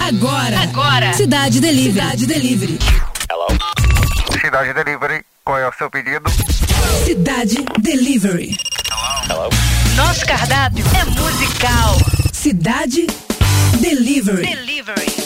Agora. Agora. Cidade Delivery. Cidade Delivery. Hello. Cidade Delivery. Qual é o seu pedido? Cidade Delivery. Hello. Nosso cardápio é musical. Cidade Delivery. Delivery.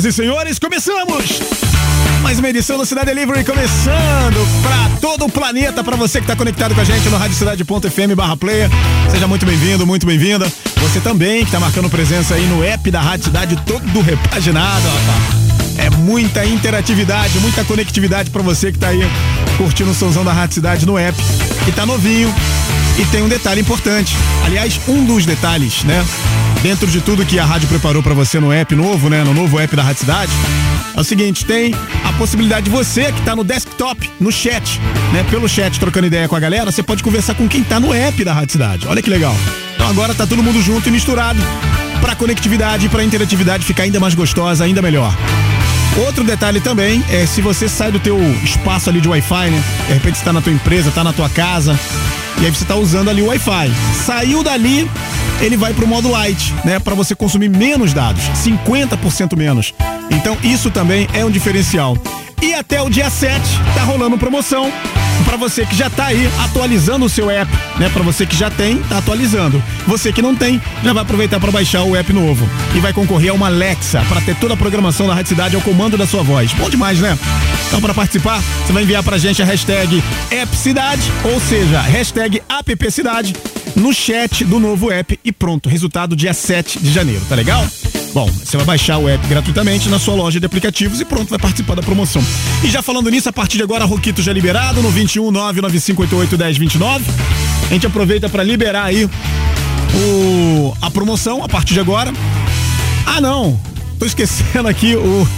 Senhoras e senhores, começamos! Mais uma edição do Cidade Delivery começando para todo o planeta, para você que está conectado com a gente no radiocidade.fm barra player. Seja muito bem-vindo, muito bem-vinda. Você também que está marcando presença aí no app da Rádio Cidade, todo repaginado. É muita interatividade, muita conectividade para você que está aí curtindo o somzão da Rádio Cidade no app, que tá novinho. E tem um detalhe importante. Aliás, um dos detalhes, né? Dentro de tudo que a rádio preparou para você no app novo, né? No novo app da Rádio Cidade, é o seguinte, tem a possibilidade de você que tá no desktop, no chat, né? Pelo chat, trocando ideia com a galera, você pode conversar com quem tá no app da Rádio Cidade. Olha que legal. Então agora tá todo mundo junto e misturado para conectividade e para interatividade ficar ainda mais gostosa, ainda melhor. Outro detalhe também é se você sai do teu espaço ali de Wi-Fi, né? De repente está na tua empresa, tá na tua casa, e aí você está usando ali o Wi-Fi. Saiu dali, ele vai para o modo light, né? Para você consumir menos dados, 50% menos. Então isso também é um diferencial. E até o dia 7 tá rolando promoção para você que já está aí atualizando o seu app, né? Para você que já tem, tá atualizando. Você que não tem, já vai aproveitar para baixar o app novo e vai concorrer a uma Alexa para ter toda a programação da Rádio Cidade ao comando da sua voz. Bom demais, né? Então, para participar, você vai enviar pra gente a hashtag AppCidade, ou seja, hashtag AppCidade no chat do novo app e pronto, resultado dia 7 de janeiro, tá legal? Bom, você vai baixar o app gratuitamente na sua loja de aplicativos e pronto, vai participar da promoção. E já falando nisso, a partir de agora, Roquito já liberado no 21 99588 1029. A gente aproveita para liberar aí o, a promoção a partir de agora. Ah, não, tô esquecendo aqui o.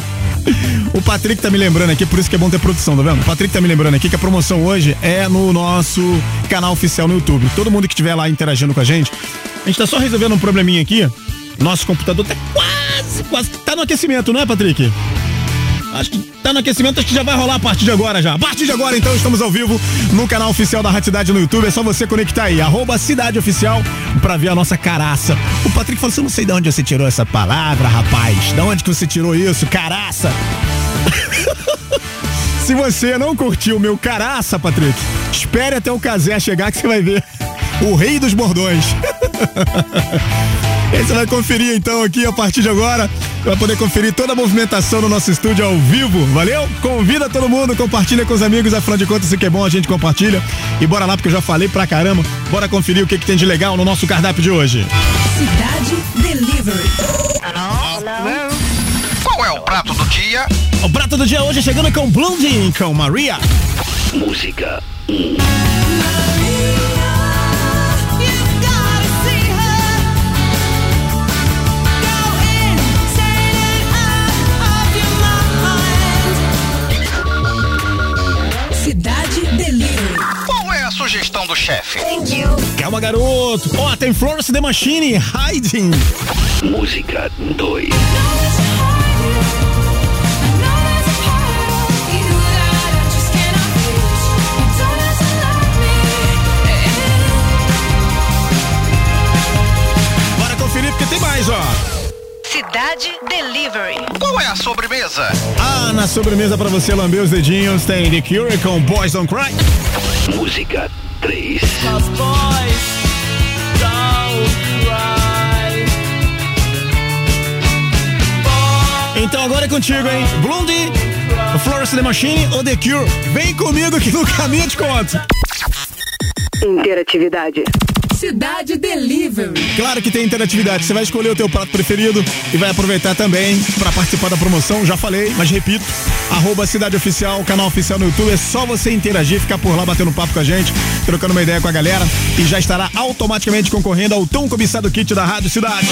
O Patrick tá me lembrando aqui, por isso que é bom ter produção, tá vendo? O Patrick tá me lembrando aqui que a promoção hoje é no nosso canal oficial no YouTube. Todo mundo que estiver lá interagindo com a gente, a gente tá só resolvendo um probleminha aqui nosso computador tá quase, quase. Tá no aquecimento, não é, Patrick? Acho que tá no aquecimento, acho que já vai rolar a partir de agora já. A partir de agora, então, estamos ao vivo no canal oficial da Rádio Cidade no YouTube. É só você conectar aí, arroba Cidade Oficial, pra ver a nossa caraça. O Patrick falou assim: eu não sei de onde você tirou essa palavra, rapaz. De onde que você tirou isso? Caraça! Se você não curtiu o meu caraça, Patrick, espere até o Casé chegar que você vai ver o rei dos bordões. Você vai conferir então aqui a partir de agora. Vai poder conferir toda a movimentação no nosso estúdio ao vivo. Valeu? Convida todo mundo, compartilha com os amigos. Afinal de contas, isso que é bom, a gente compartilha. E bora lá, porque eu já falei pra caramba. Bora conferir o que, que tem de legal no nosso cardápio de hoje. Cidade Delivery. Hello? Qual é o prato do dia? O prato do dia hoje chegando com Blondie, com Maria. Música sugestão do chefe. Calma, garoto. Ó, oh, tem Florence The Machine, Hiding. Música 2. Cidade Delivery. Qual é a sobremesa? Ah, na sobremesa para você lamber os dedinhos tem The Cure com Boys Don't Cry. Música 3. Então agora é contigo, hein? Blondie, Florence The Machine ou The Cure? Vem comigo que no caminho te conto. Interatividade. Cidade Delivery. Claro que tem interatividade. Você vai escolher o teu prato preferido e vai aproveitar também para participar da promoção. Já falei, mas repito. Arroba Cidade Oficial, canal oficial no YouTube. É só você interagir, ficar por lá batendo papo com a gente, trocando uma ideia com a galera e já estará automaticamente concorrendo ao tão cobiçado kit da Rádio Cidade.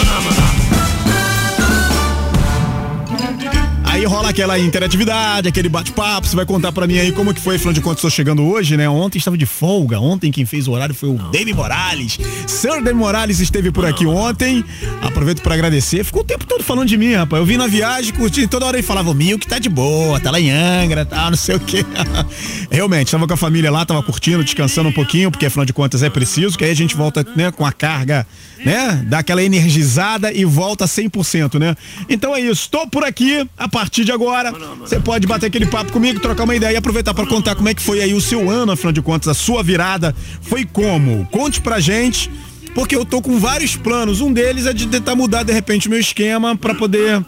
Aí rola aquela interatividade, aquele bate-papo, você vai contar para mim aí como que foi, afinal de contas, estou chegando hoje, né? Ontem estava de folga, ontem quem fez o horário foi o David Morales. Sir David Morales esteve por aqui ontem, aproveito para agradecer, ficou o tempo todo falando de mim, rapaz. Eu vim na viagem, curti, toda hora ele falava, o que tá de boa, tá lá em Angra, tá, não sei o quê. Realmente, tava com a família lá, tava curtindo, descansando um pouquinho, porque afinal de contas é preciso, que aí a gente volta, né, com a carga, né, dá aquela energizada e volta 100%, né? Então é isso, estou por aqui, a partir de agora, você pode bater aquele papo comigo, trocar uma ideia e aproveitar para contar como é que foi aí o seu ano, afinal de contas, a sua virada foi como? Conte pra gente, porque eu tô com vários planos. Um deles é de tentar mudar de repente o meu esquema para poder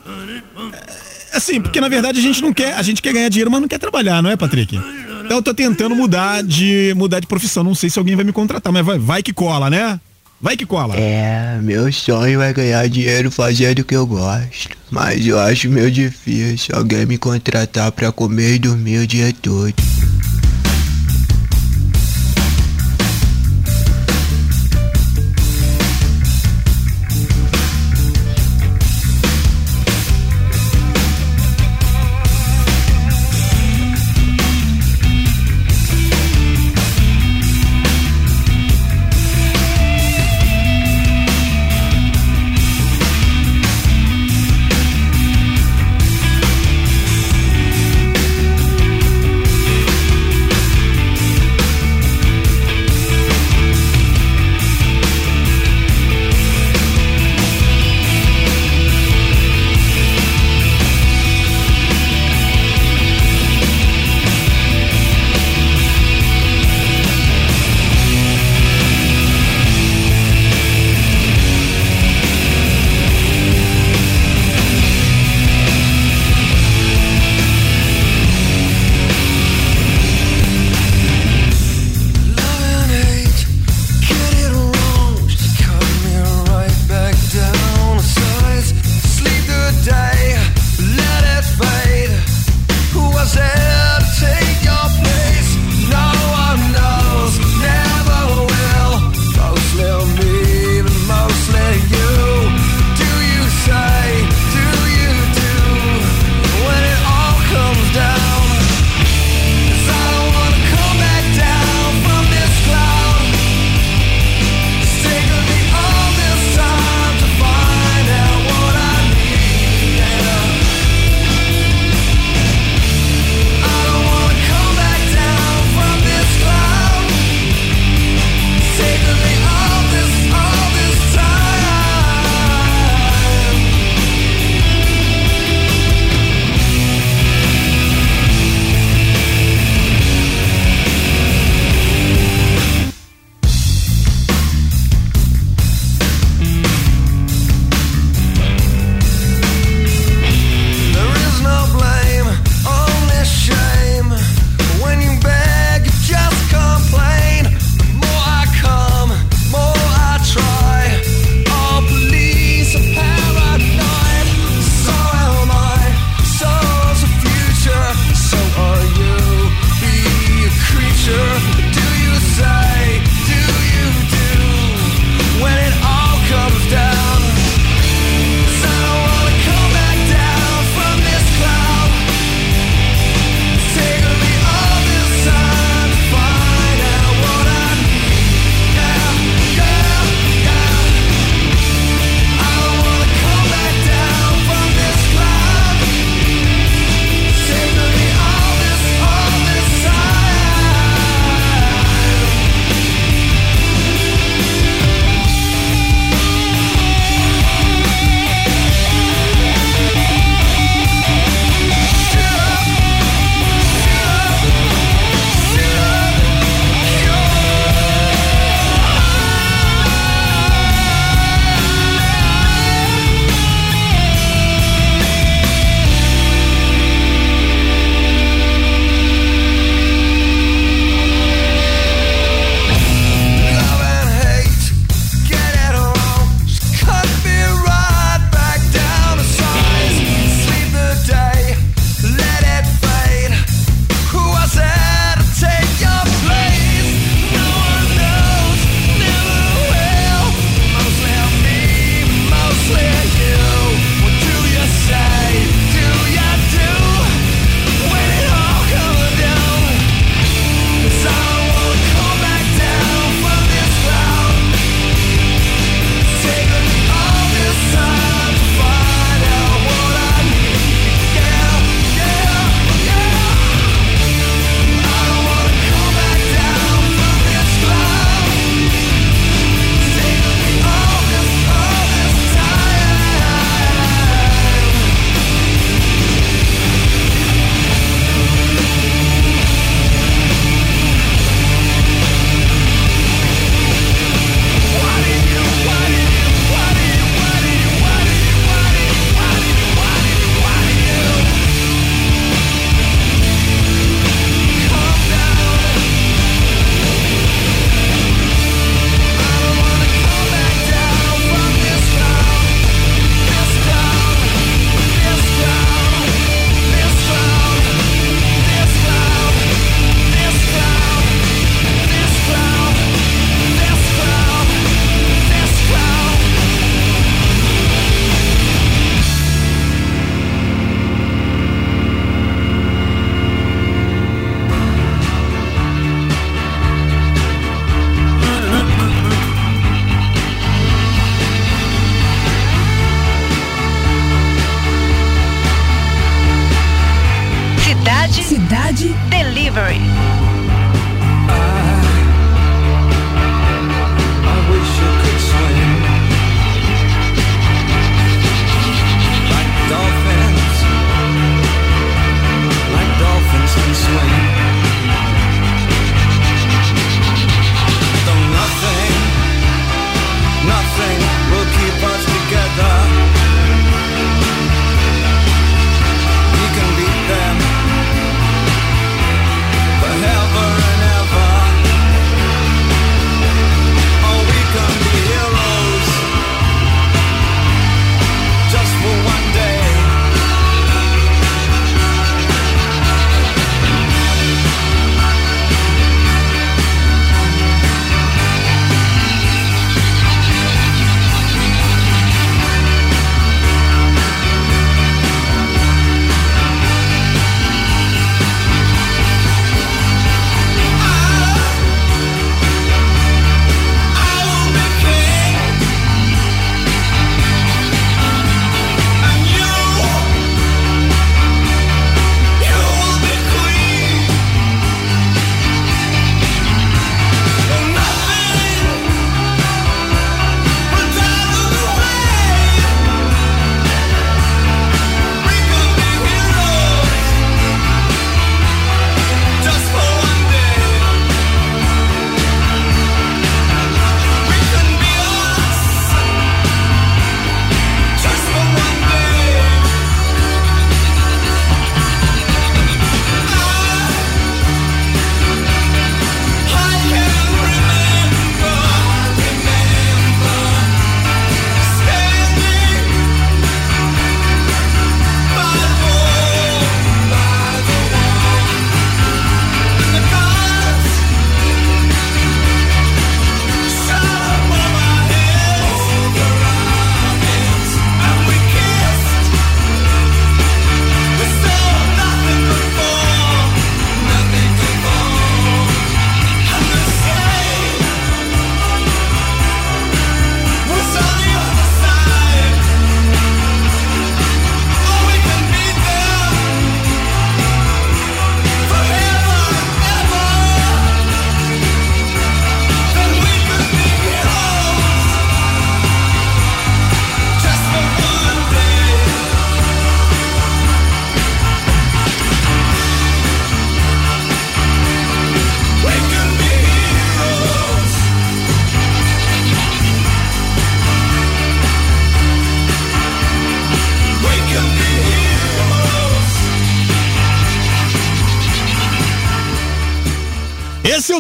Assim, porque na verdade a gente não quer, a gente quer ganhar dinheiro, mas não quer trabalhar, não é, Patrick? Então eu tô tentando mudar de mudar de profissão. Não sei se alguém vai me contratar, mas vai, vai que cola, né? Vai que cola. É, meu sonho é ganhar dinheiro fazendo o que eu gosto. Mas eu acho meio difícil alguém me contratar pra comer e dormir o dia todo.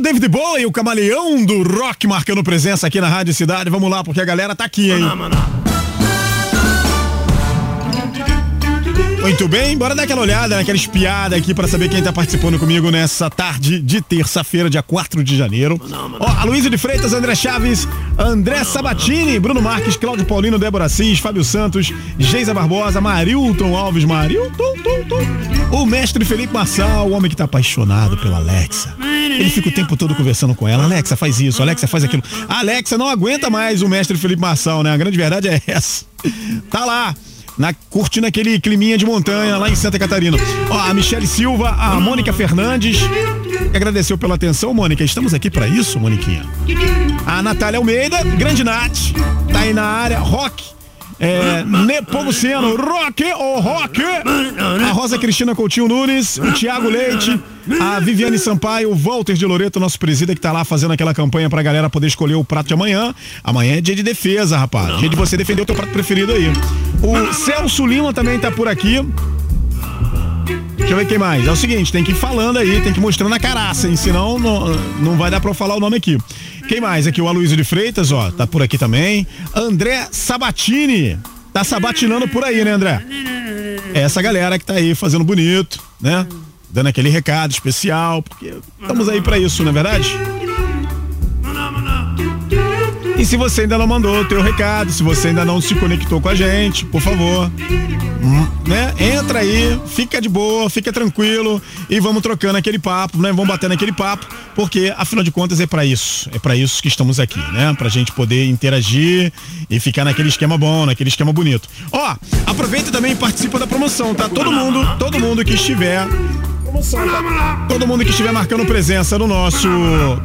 David Bowie, o camaleão do rock, marcando presença aqui na Rádio Cidade. Vamos lá, porque a galera tá aqui, hein? Muito bem, bora dar aquela olhada, naquela espiada aqui para saber quem tá participando comigo nessa tarde de terça-feira, dia 4 de janeiro. Ó, Aloysio de Freitas, André Chaves, André Sabatini, Bruno Marques, Cláudio Paulino, Débora Assis, Fábio Santos, Geisa Barbosa, Marilton Alves, Marilton, tum, tum. o mestre Felipe Marçal, o homem que tá apaixonado pela Alexa. Ele fica o tempo todo conversando com ela. Alexa, faz isso, Alexa, faz aquilo. A Alexa não aguenta mais o mestre Felipe Marçal, né? A grande verdade é essa. Tá lá. Na, curtindo aquele climinha de montanha lá em Santa Catarina. Ó, a Michele Silva, a Mônica Fernandes. Agradeceu pela atenção, Mônica. Estamos aqui para isso, Moniquinha. A Natália Almeida, grande Nath, tá aí na área. Rock. É, Nepomuceno, Rock ou Rock. A Rosa Cristina Coutinho Nunes, o Tiago Leite, a Viviane Sampaio, o Walter de Loreto, nosso presida que tá lá fazendo aquela campanha pra galera poder escolher o prato de amanhã. Amanhã é dia de defesa, rapaz. Dia de você defender o teu prato preferido aí. O Celso Lima também tá por aqui. Deixa eu ver quem mais. É o seguinte, tem que ir falando aí, tem que ir mostrando a caraça, hein? Senão não, não vai dar pra eu falar o nome aqui. Quem mais? Aqui o Aloysio de Freitas, ó, tá por aqui também. André Sabatini. Tá sabatinando por aí, né, André? Essa galera que tá aí fazendo bonito, né? Dando aquele recado especial, porque estamos aí pra isso, não é verdade? E se você ainda não mandou o teu recado, se você ainda não se conectou com a gente, por favor, hum, né? Entra aí, fica de boa, fica tranquilo e vamos trocando aquele papo, né? Vamos batendo aquele papo, porque afinal de contas é para isso, é para isso que estamos aqui, né? Pra gente poder interagir e ficar naquele esquema bom, naquele esquema bonito. Ó, aproveita também e participa da promoção, tá? Todo mundo, todo mundo que estiver Todo mundo que estiver marcando presença no nosso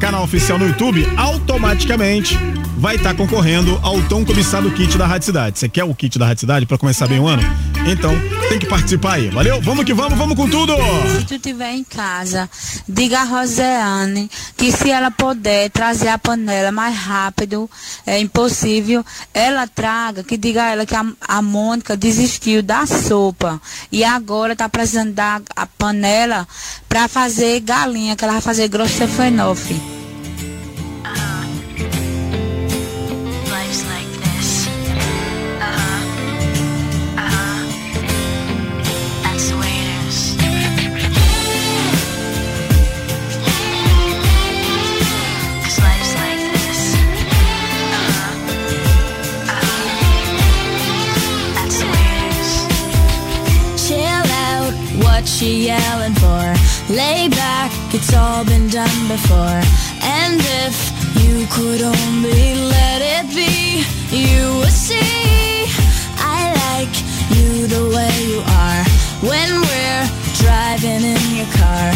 canal oficial no YouTube, automaticamente vai estar tá concorrendo ao tão cobiçado kit da Rádio Cidade. Você quer o kit da Rádio Cidade para começar bem o ano? Então, tem que participar aí. Valeu? Vamos que vamos, vamos com tudo! Se tu estiver em casa, diga a Roseane que se ela puder trazer a panela mais rápido, é impossível, ela traga, que diga a ela que a, a Mônica desistiu da sopa e agora tá precisando da a panela para fazer galinha, que ela vai fazer grossa fenofe. you yelling for? Lay back, it's all been done before. And if you could only let it be, you would see. I like you the way you are when we're driving in your car.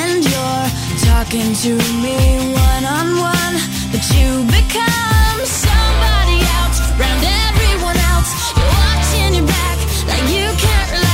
And you're talking to me one on one, but you become somebody else, round everyone else. You're watching your back like you can't relax.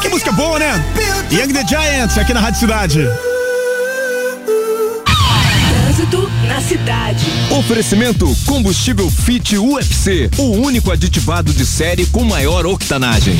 Que música boa, né? Young the Giants, aqui na Rádio Cidade. Trânsito na cidade. Oferecimento combustível Fit UFC, o único aditivado de série com maior octanagem.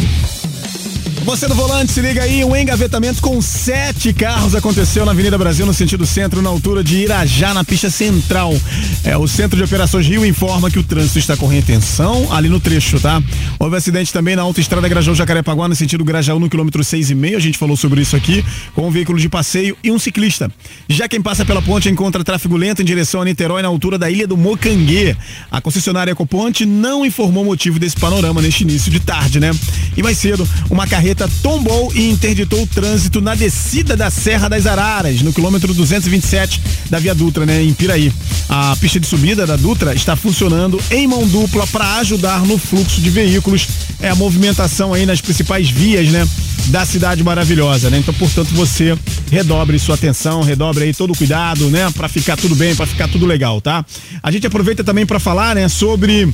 Você do volante, se liga aí, um engavetamento com sete carros aconteceu na Avenida Brasil, no sentido centro, na altura de Irajá, na pista central. É, o Centro de Operações Rio informa que o trânsito está com retenção ali no trecho, tá? Houve acidente também na autoestrada Grajaú-Jacarepaguá, no sentido Grajaú, no quilômetro seis e meio, a gente falou sobre isso aqui, com um veículo de passeio e um ciclista. Já quem passa pela ponte encontra tráfego lento em direção a Niterói, na altura da Ilha do Mocanguê. A concessionária Ecoponte não informou o motivo desse panorama neste início de tarde, né? E mais cedo, uma carreta tombou e interditou o trânsito na descida da Serra das Araras, no quilômetro 227 da Via Dutra, né, em Piraí. A pista de subida da Dutra está funcionando em mão dupla para ajudar no fluxo de veículos, é a movimentação aí nas principais vias, né, da cidade maravilhosa, né? Então, portanto, você redobre sua atenção, redobre aí todo o cuidado, né, para ficar tudo bem, para ficar tudo legal, tá? A gente aproveita também para falar, né, sobre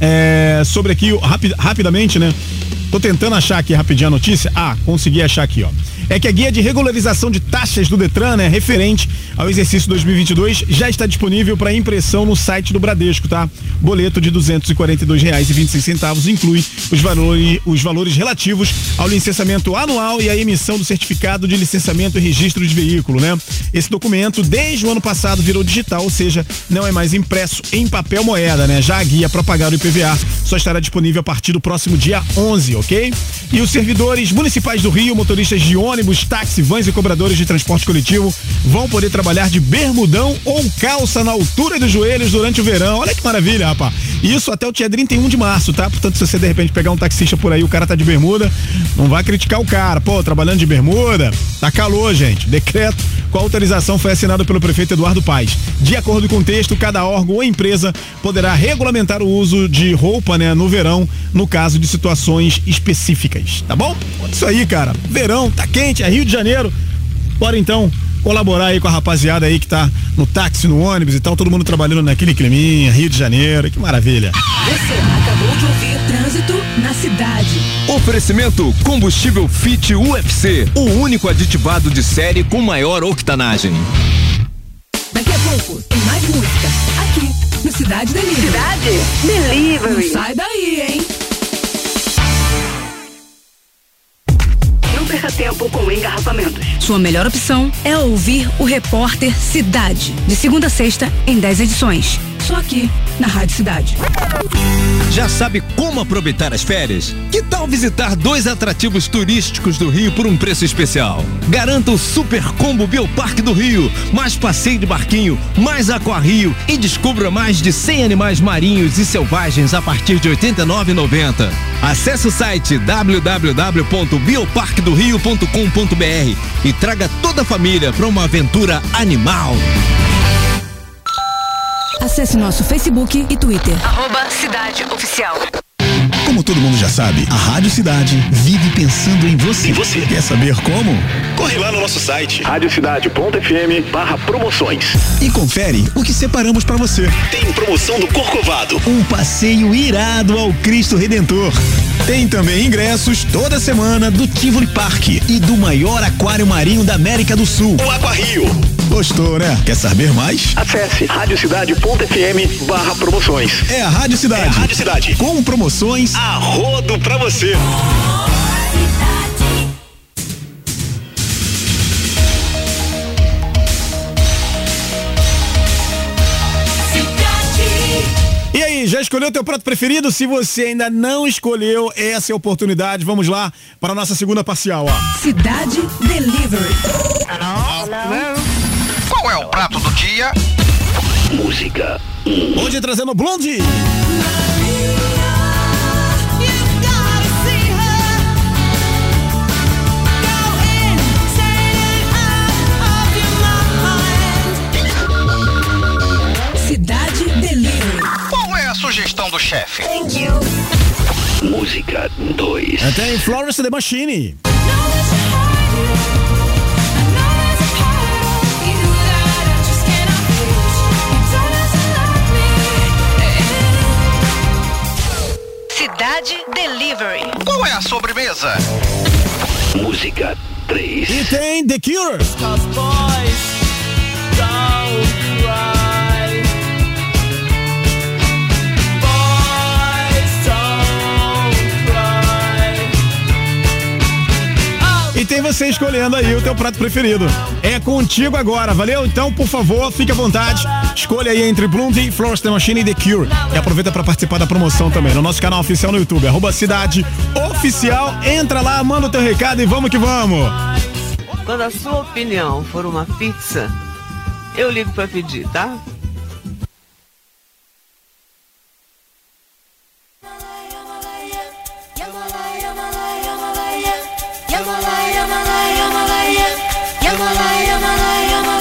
é, sobre aqui, rapi- rapidamente, né? Tô tentando achar aqui rapidinho a notícia. Ah, consegui achar aqui, ó. É que a guia de regularização de taxas do Detran, né, referente ao exercício 2022, já está disponível para impressão no site do Bradesco, tá? Boleto de R$ 242,26 centavos inclui os valores, os valores relativos ao licenciamento anual e à emissão do certificado de licenciamento e registro de veículo, né? Esse documento, desde o ano passado, virou digital, ou seja, não é mais impresso em papel moeda, né? Já a guia para pagar o IPVA só estará disponível a partir do próximo dia 11, ok? E os servidores municipais do Rio, motoristas de ônibus, táxi, vans e cobradores de transporte coletivo vão poder trabalhar de bermudão ou calça na altura dos joelhos durante o verão. Olha que maravilha, rapaz. Isso até o dia 31 de março, tá? Portanto, se você de repente pegar um taxista por aí, o cara tá de bermuda, não vai criticar o cara. Pô, trabalhando de bermuda, tá calor, gente. Decreto com autorização foi assinado pelo prefeito Eduardo Paes. De acordo com o texto, cada órgão ou empresa poderá regulamentar o uso de roupa, né, no verão, no caso de situações específicas, tá bom? Isso aí, cara. Verão, tá quente, é Rio de Janeiro. Bora então colaborar aí com a rapaziada aí que tá no táxi, no ônibus e tal, todo mundo trabalhando naquele climinha, Rio de Janeiro, que maravilha. Você acabou de ouvir Trânsito na cidade. Oferecimento combustível Fit UFC, o único aditivado de série com maior octanagem. Daqui a pouco tem mais música aqui no Cidade Delivery. Cidade Delivery. Não sai daí, hein? Tempo com engarrafamentos. Sua melhor opção é ouvir o repórter Cidade, de segunda a sexta, em 10 edições. Só aqui na Rádio Cidade. Já sabe como aproveitar as férias? Que tal visitar dois atrativos turísticos do Rio por um preço especial? Garanta o Super Combo Bioparque do Rio, mais passeio de barquinho, mais aquarrio e descubra mais de 100 animais marinhos e selvagens a partir de R$ 89,90. Acesse o site www.bioparquedorio.com.br e traga toda a família para uma aventura animal. Acesse nosso Facebook e Twitter. Arroba Cidade Oficial. Como todo mundo já sabe, a Rádio Cidade vive pensando em você. Em você. Quer saber como? Corre lá no nosso site radiocidade.fm barra promoções. E confere o que separamos pra você. Tem promoção do Corcovado. Um passeio irado ao Cristo Redentor. Tem também ingressos toda semana do Tivoli Park e do maior aquário marinho da América do Sul. O Aqua Rio. Gostou, né? Quer saber mais? Acesse radiocidade.fm barra promoções. É a Rádio Cidade. É a Rádio Cidade. Com promoções a rodo pra você. E aí, já escolheu o teu prato preferido? Se você ainda não escolheu, essa é a oportunidade. Vamos lá para a nossa segunda parcial, ó. Cidade Delivery. Qual é o prato do dia? Música. Hoje trazendo Blondie. Cidade Delivery. Qual é a sugestão do chefe? Música 2. Até em Florence The Machine. Cidade Delivery. Qual é a sobremesa? Música 3. E tem The Cure. Tem você escolhendo aí o teu prato preferido. É contigo agora, valeu? Então, por favor, fique à vontade. Escolha aí entre Blondie, Florence The Machine e The Cure. E aproveita para participar da promoção também no nosso canal oficial no YouTube, arroba Cidade Oficial. Entra lá, manda o teu recado e vamos que vamos. Quando a sua opinião for uma pizza, eu ligo pra pedir, tá? E eu tenho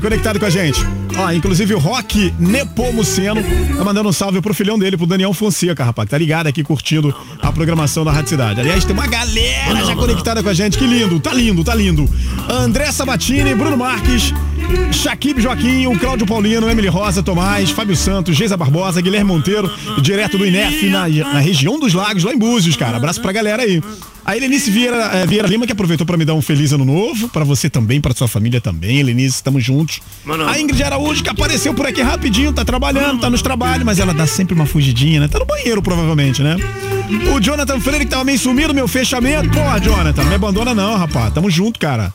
conectado com a gente? Ó, inclusive o Rock Nepomuceno tá mandando um salve pro filhão dele, pro Daniel Fonseca, rapaz, tá ligado aqui curtindo a programação da Rádio Cidade. Aliás, tem uma galera já conectada com a gente, que lindo, tá lindo, tá lindo. André Sabatini, Bruno Marques, Shaquib Joaquim, o Cláudio Paulino, Emily Rosa, Tomás, Fábio Santos, Geisa Barbosa, Guilherme Monteiro, direto do INEF, na, na região dos lagos, lá em Búzios, cara. Abraço pra galera aí. A Helenice Vieira, eh, Vieira Lima, que aproveitou pra me dar um feliz ano novo, pra você também, pra sua família também, Helenice, estamos juntos. A Ingrid Araújo, que apareceu por aqui rapidinho, tá trabalhando, tá nos trabalhos, mas ela dá sempre uma fugidinha, né? Tá no banheiro, provavelmente, né? O Jonathan Freire, que tava meio sumido, meu fechamento. Pô, Jonathan, não me abandona não, rapaz. Tamo junto, cara.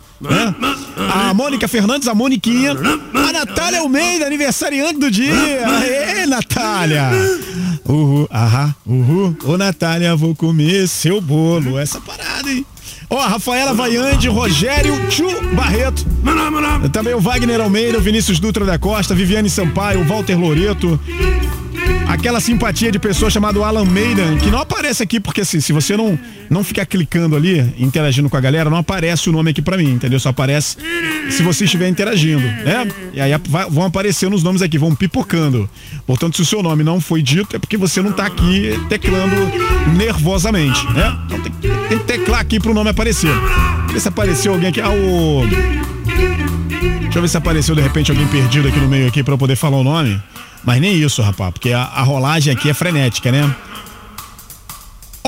A Mônica Fernandes, a Moniquinha. A Natália Almeida, aniversariante do dia. Aê, Natália. Uhul, ahá, uhul. Ô, Natália, vou comer seu bolo. Essa parada, hein? Ó, a Rafaela Vaiande, Rogério Tchu Barreto. Também o Wagner Almeida, o Vinícius Dutra da Costa, Viviane Sampaio, o Walter Loreto. Aquela simpatia de pessoa chamada Alan Maiden, que não aparece aqui, porque assim, se você não, não ficar clicando ali, interagindo com a galera, não aparece o nome aqui pra mim, entendeu? Só aparece se você estiver interagindo, né? E aí vai- vão aparecendo os nomes aqui, vão pipocando. Portanto, se o seu nome não foi dito, é porque você não tá aqui teclando nervosamente, né? Então tem, que- tem que teclar aqui pro nome aparecer. Ver se apareceu alguém aqui. Ah, o. Deixa eu ver se apareceu de repente alguém perdido aqui no meio aqui eu poder falar o nome. Mas nem isso, rapaz, porque a, a rolagem aqui é frenética, né?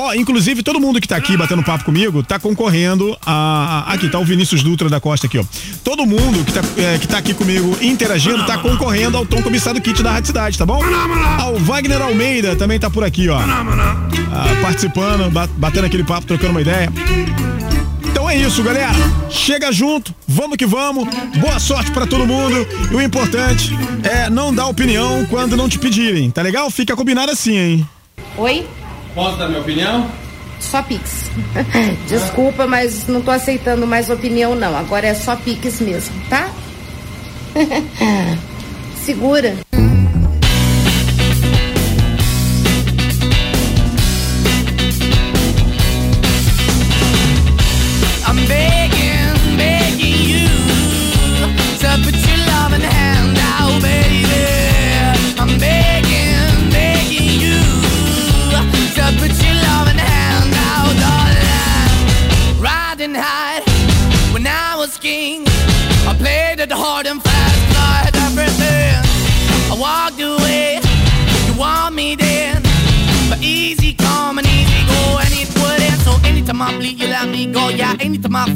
Ó, inclusive todo mundo que tá aqui batendo papo comigo tá concorrendo a. Aqui tá o Vinícius Dutra da Costa aqui, ó. Todo mundo que tá, é, que tá aqui comigo interagindo tá concorrendo ao Tom Cobiçado Kit da Rádio Cidade, tá bom? Ah, o Wagner Almeida também tá por aqui, ó. Ah, participando, ba- batendo aquele papo, trocando uma ideia. Então é isso, galera. Chega junto, vamos que vamos. Boa sorte pra todo mundo. E o importante é não dar opinião quando não te pedirem, tá legal? Fica combinado assim, hein? Oi? Posso dar minha opinião? Só Pix. Desculpa, mas não tô aceitando mais opinião, não. Agora é só Pix mesmo, tá? Segura.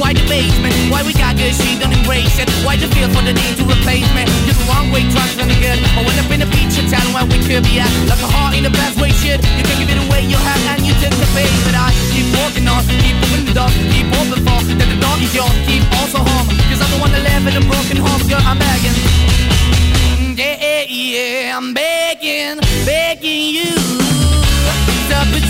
why the basement, why we got good, she don't embrace it. Why the feel for the need to replace me? You're the wrong way, trying to good. I went up in a feature town where we could be at. Like a heart in the best way, shit. You can't give it away, you have, and you take the bait. But I keep walking on, keep moving the door, keep open for that the door is yours, keep also home. Cause I'm the one that live in a broken home, girl, I'm begging. Yeah, yeah, yeah, I'm begging, begging you to put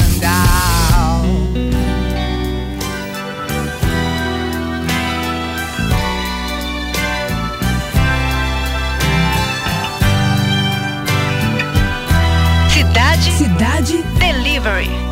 Delivery.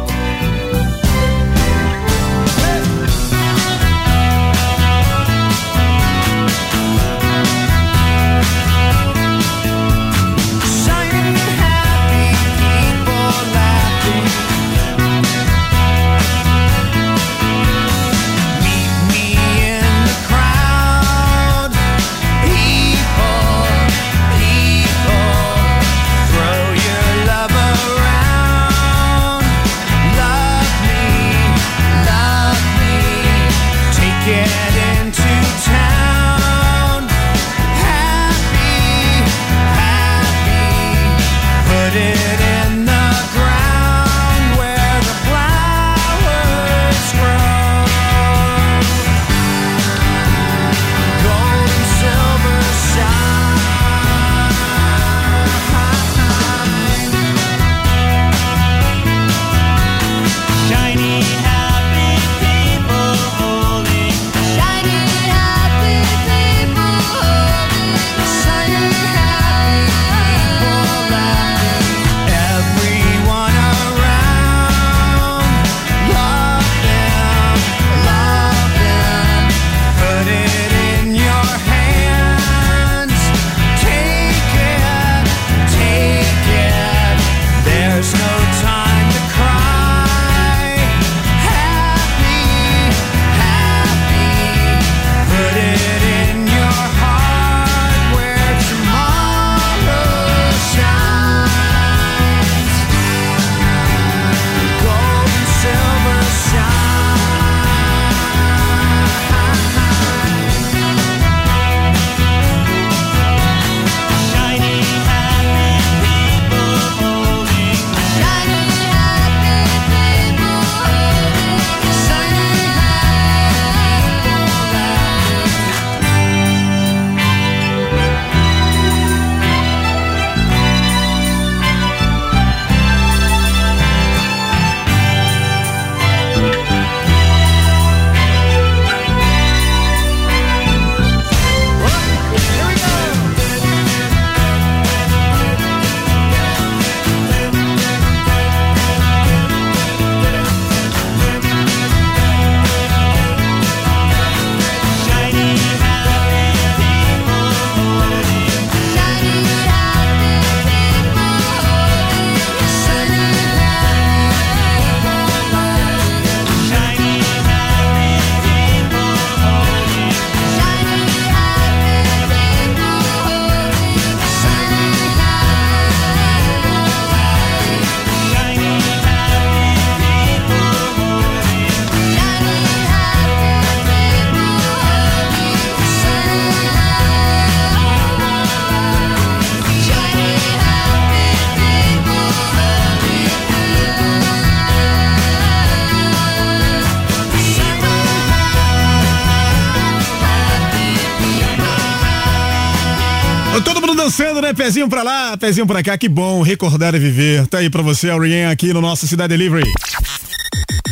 Pezinho pra lá, pezinho pra cá. Que bom recordar e viver. Tá aí pra você, Aurien, aqui no nosso Cidade Delivery.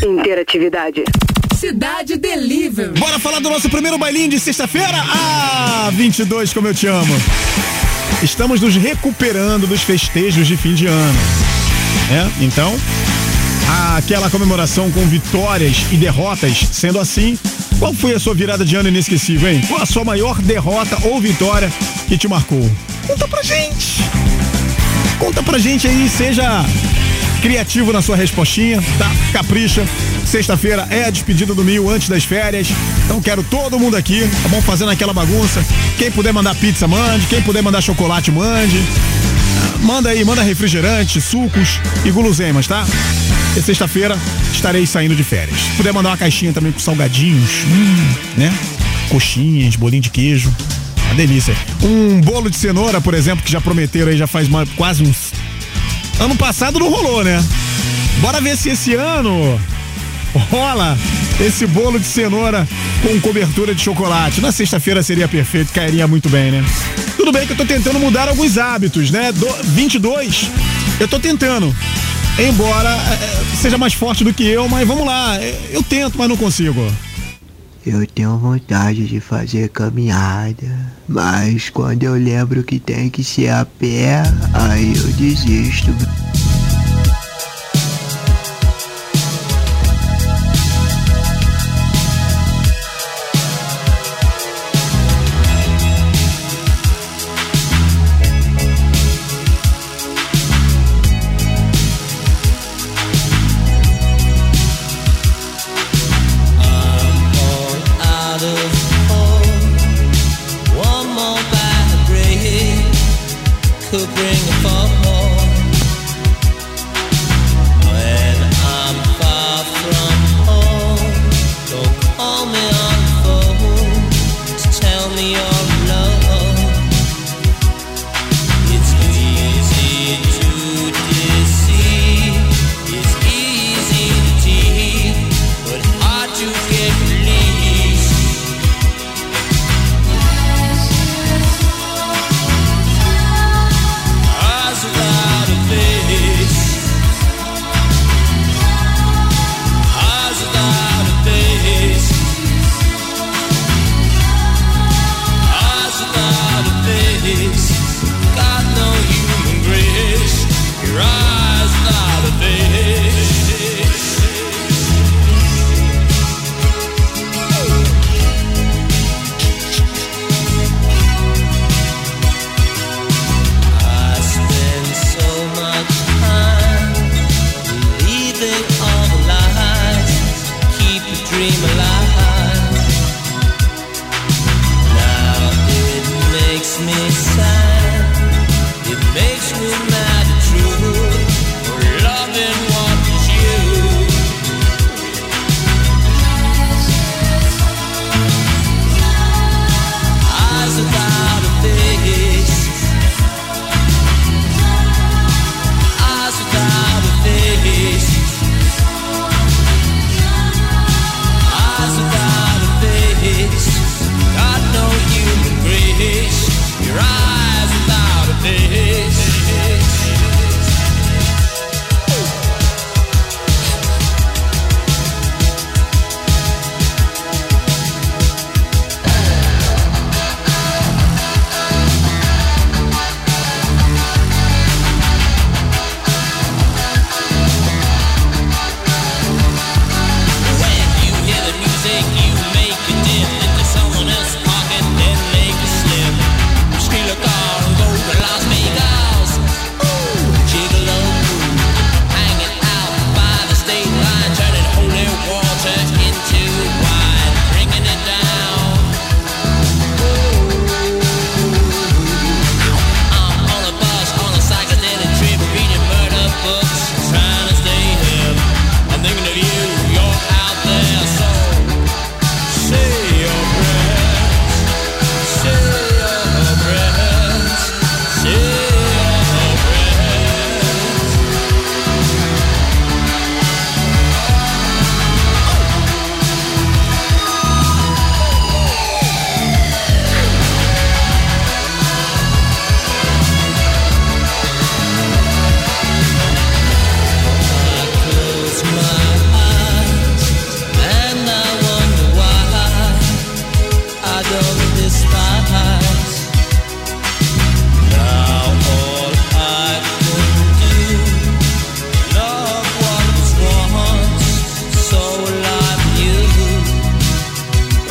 Interatividade. Cidade Delivery. Bora falar do nosso primeiro bailinho de sexta-feira? Ah, 22, como eu te amo. Estamos nos recuperando dos festejos de fim de ano. né? Então, aquela comemoração com vitórias e derrotas, sendo assim, qual foi a sua virada de ano inesquecível, hein? Qual a sua maior derrota ou vitória que te marcou? Conta pra gente! Conta pra gente aí, seja criativo na sua respostinha, tá? Capricha. Sexta-feira é a despedida do Mil antes das férias. Então quero todo mundo aqui, tá bom? Fazendo aquela bagunça. Quem puder mandar pizza, mande. Quem puder mandar chocolate, mande. manda aí, manda refrigerante, sucos e guloseimas, tá? E sexta-feira estarei saindo de férias. Se puder mandar uma caixinha também com salgadinhos, hum, né? Coxinhas, bolinho de queijo. Uma delícia. Um bolo de cenoura, por exemplo, que já prometeram aí já faz uma- quase uns. Ano passado não rolou, né? Bora ver se esse ano rola esse bolo de cenoura com cobertura de chocolate. Na sexta-feira seria perfeito, cairia muito bem, né? Tudo bem que eu tô tentando mudar alguns hábitos, né? Do, 22, eu tô tentando. Embora eh, seja mais forte do que eu, mas vamos lá. eh, Eu tento, mas não consigo. Eu tenho vontade de fazer caminhada, mas quando eu lembro que tem que ser a pé, aí eu desisto.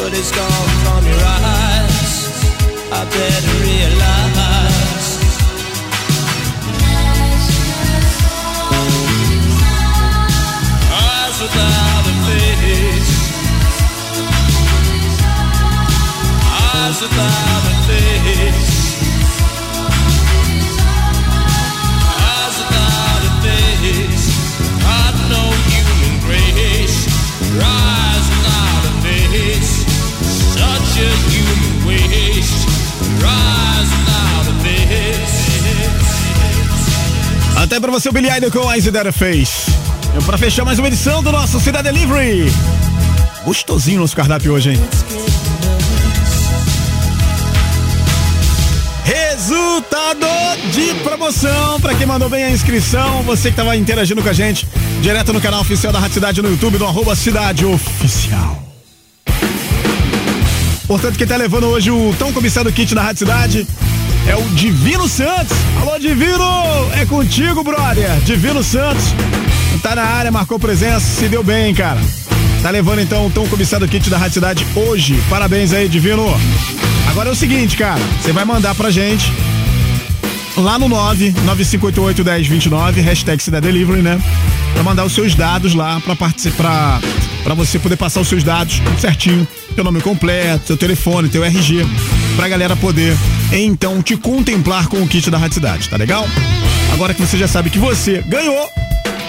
But it's gone from your eyes. I better realize. Eyes without a face. Eyes without a face. Até pra você o Billy Idol com a Isidara Face. E pra fechar mais uma edição do nosso Cidade Delivery. Gostosinho nosso cardápio hoje, hein? Resultado de promoção para quem mandou bem a inscrição, você que tava interagindo com a gente, direto no canal oficial da Rádio Cidade no YouTube, no arroba Cidade Oficial. Portanto, quem tá levando hoje o tão cobiçado kit da Rádio Cidade é o Divino Santos. Alô, Divino! É contigo, brother. Divino Santos. Tá na área, marcou presença, se deu bem, cara. Tá levando então o tão cobiçado kit da Rádio Cidade hoje. Parabéns aí, Divino. Agora é o seguinte, cara. Você vai mandar pra gente lá no 995881029, hashtag Cidade Delivery, né? Pra mandar os seus dados lá pra participar, pra você poder passar os seus dados certinho, teu nome completo, seu telefone, teu RG, pra galera poder então te contemplar com o kit da Rádio Cidade, tá legal? Agora que você já sabe que você ganhou,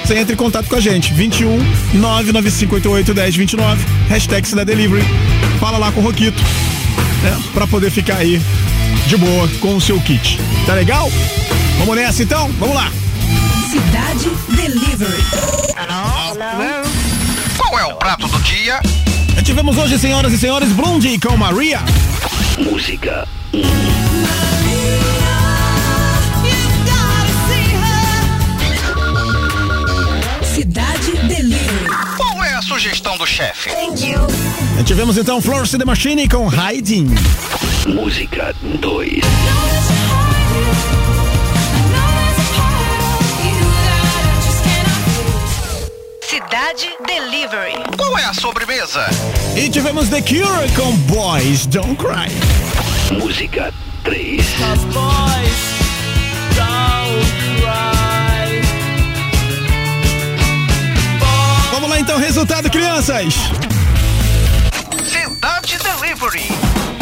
você entra em contato com a gente, 21 99588 1029, hashtag Cidade Delivery. Fala lá com o Roquito, né? Pra poder ficar aí de boa com o seu kit. Tá legal? Vamos nessa então? Vamos lá! Cidade Delivery. Qual é o prato do dia? Tivemos hoje, senhoras e senhores, Blondie com Maria. Música. Cidade Delivery. Qual é a sugestão do chefe? Tivemos então Florence the Machine com Hiding. Música 2. Cidade Delivery. Qual é a sobremesa? E tivemos The Cure com Boys Don't Cry. Música 3. Vamos lá então, resultado, crianças. Cidade Delivery.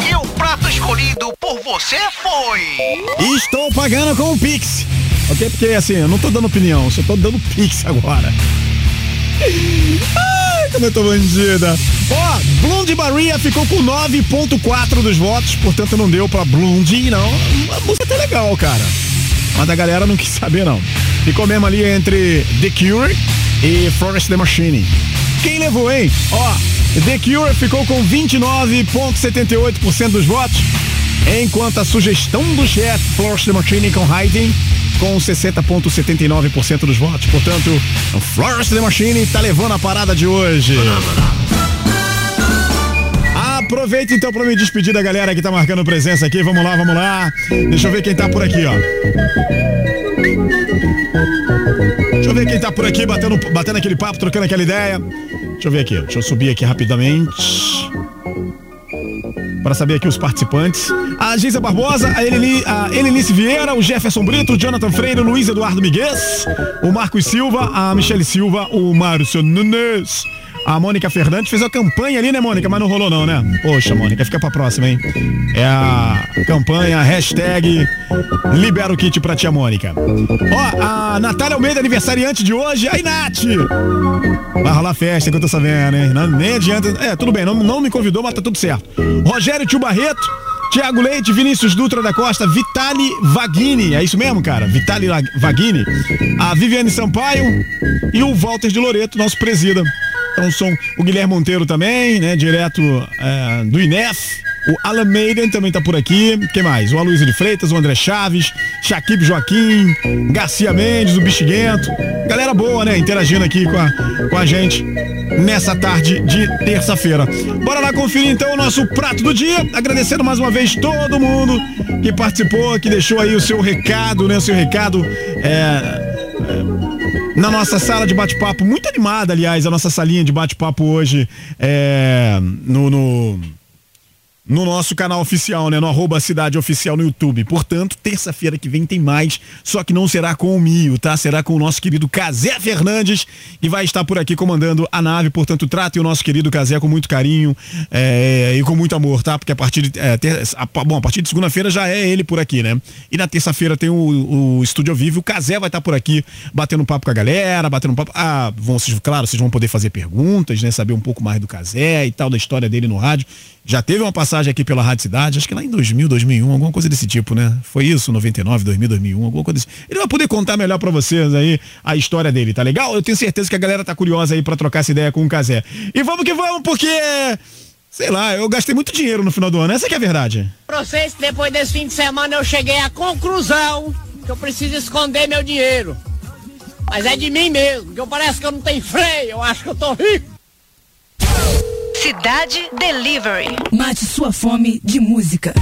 E o prato escolhido por você foi. Estou pagando com o Pix. Ok? Porque assim, eu não tô dando opinião, só tô dando Pix agora. Ai, tô bandida. Ó, Blonde Maria ficou com 9.4 dos votos, portanto não deu pra Blondie, não. A música tá legal, cara. Mas a galera não quis saber, não. Ficou mesmo ali entre The Cure e Florence the Machine. Quem levou, hein? Ó, The Cure ficou com 29,78% dos votos, enquanto a sugestão do chefe, Florence the Machine com Hiding, com 60,79% dos votos. Portanto, o Florence the Machine tá levando a parada de hoje. Aproveita então para me despedir da galera que tá marcando presença aqui. Vamos lá, vamos lá. Deixa eu ver quem tá por aqui, ó. Deixa eu ver quem tá por aqui batendo, batendo aquele papo, trocando aquela ideia. Deixa eu ver aqui, deixa eu subir aqui rapidamente. Para saber aqui os participantes. A Geisa Barbosa, a, Eleni, a Elenice Vieira, o Jefferson Brito, o Jonathan Freire, o Luiz Eduardo Miguel, o Marcos Silva, a Michele Silva, o Márcio Nunes. A Mônica Fernandes fez a campanha ali, né, Mônica? Mas não rolou não, né? Poxa, Mônica, fica pra próxima, hein? É a campanha, hashtag Libera o Kit pra tia Mônica. Ó, a Natália Almeida, aniversariante de hoje. Aí, Nath! Vai rolar festa que eu tô sabendo, hein? Não, nem adianta. É, tudo bem, não, não me convidou, mas tá tudo certo. Rogério Tio Barreto. Tiago Leite, Vinícius Dutra da Costa, Vitali Vaghini, é isso mesmo, cara? Vitali Vaghini, a Viviane Sampaio e o Walter de Loreto, nosso presida. Então são o Guilherme Monteiro também, né? Direto é, do INEF. O Alan Maiden também tá por aqui. Quem mais? O Aloysio de Freitas, o André Chaves, Shaquib Joaquim, Garcia Mendes, o Bexiguento. Galera boa, né? Interagindo aqui com a, com a gente nessa tarde de terça-feira. Bora lá conferir então o nosso prato do dia. Agradecendo mais uma vez todo mundo que participou, que deixou aí o seu recado, né? O seu recado. É, na nossa sala de bate-papo, muito animada, aliás, a nossa salinha de bate-papo hoje é, no, no, no nosso canal oficial, né? No arroba Cidade Oficial no YouTube. Portanto, terça-feira que vem tem mais, só que não será com o Mio, tá? Será com o nosso querido Casé Fernandes, que vai estar por aqui comandando a nave. Portanto, tratem o nosso querido Casé com muito carinho é, e com muito amor, tá? Porque a partir de. É, ter- a- bom, a partir de segunda-feira já é ele por aqui, né? E na terça-feira tem o, o Estúdio Vivo. O Casé vai estar por aqui batendo papo com a galera, batendo papo. Ah, vão, vocês- claro, vocês vão poder fazer perguntas, né? Saber um pouco mais do Casé e tal, da história dele no rádio. Já teve uma passagem aqui pela Rádio Cidade, acho que lá em 2000, 2001, alguma coisa desse tipo, né? Foi isso, 99, 2000, 2001, alguma coisa desse. Ele vai poder contar melhor para vocês aí a história dele, tá legal? Eu tenho certeza que a galera tá curiosa aí para trocar essa ideia com o Casé. E vamos que vamos, porque Sei lá, eu gastei muito dinheiro no final do ano, essa que é a verdade. Pra vocês, depois desse fim de semana eu cheguei à conclusão que eu preciso esconder meu dinheiro. Mas é de mim mesmo, que eu parece que eu não tenho freio, eu acho que eu tô rico. Cidade Delivery. Mate sua fome de música.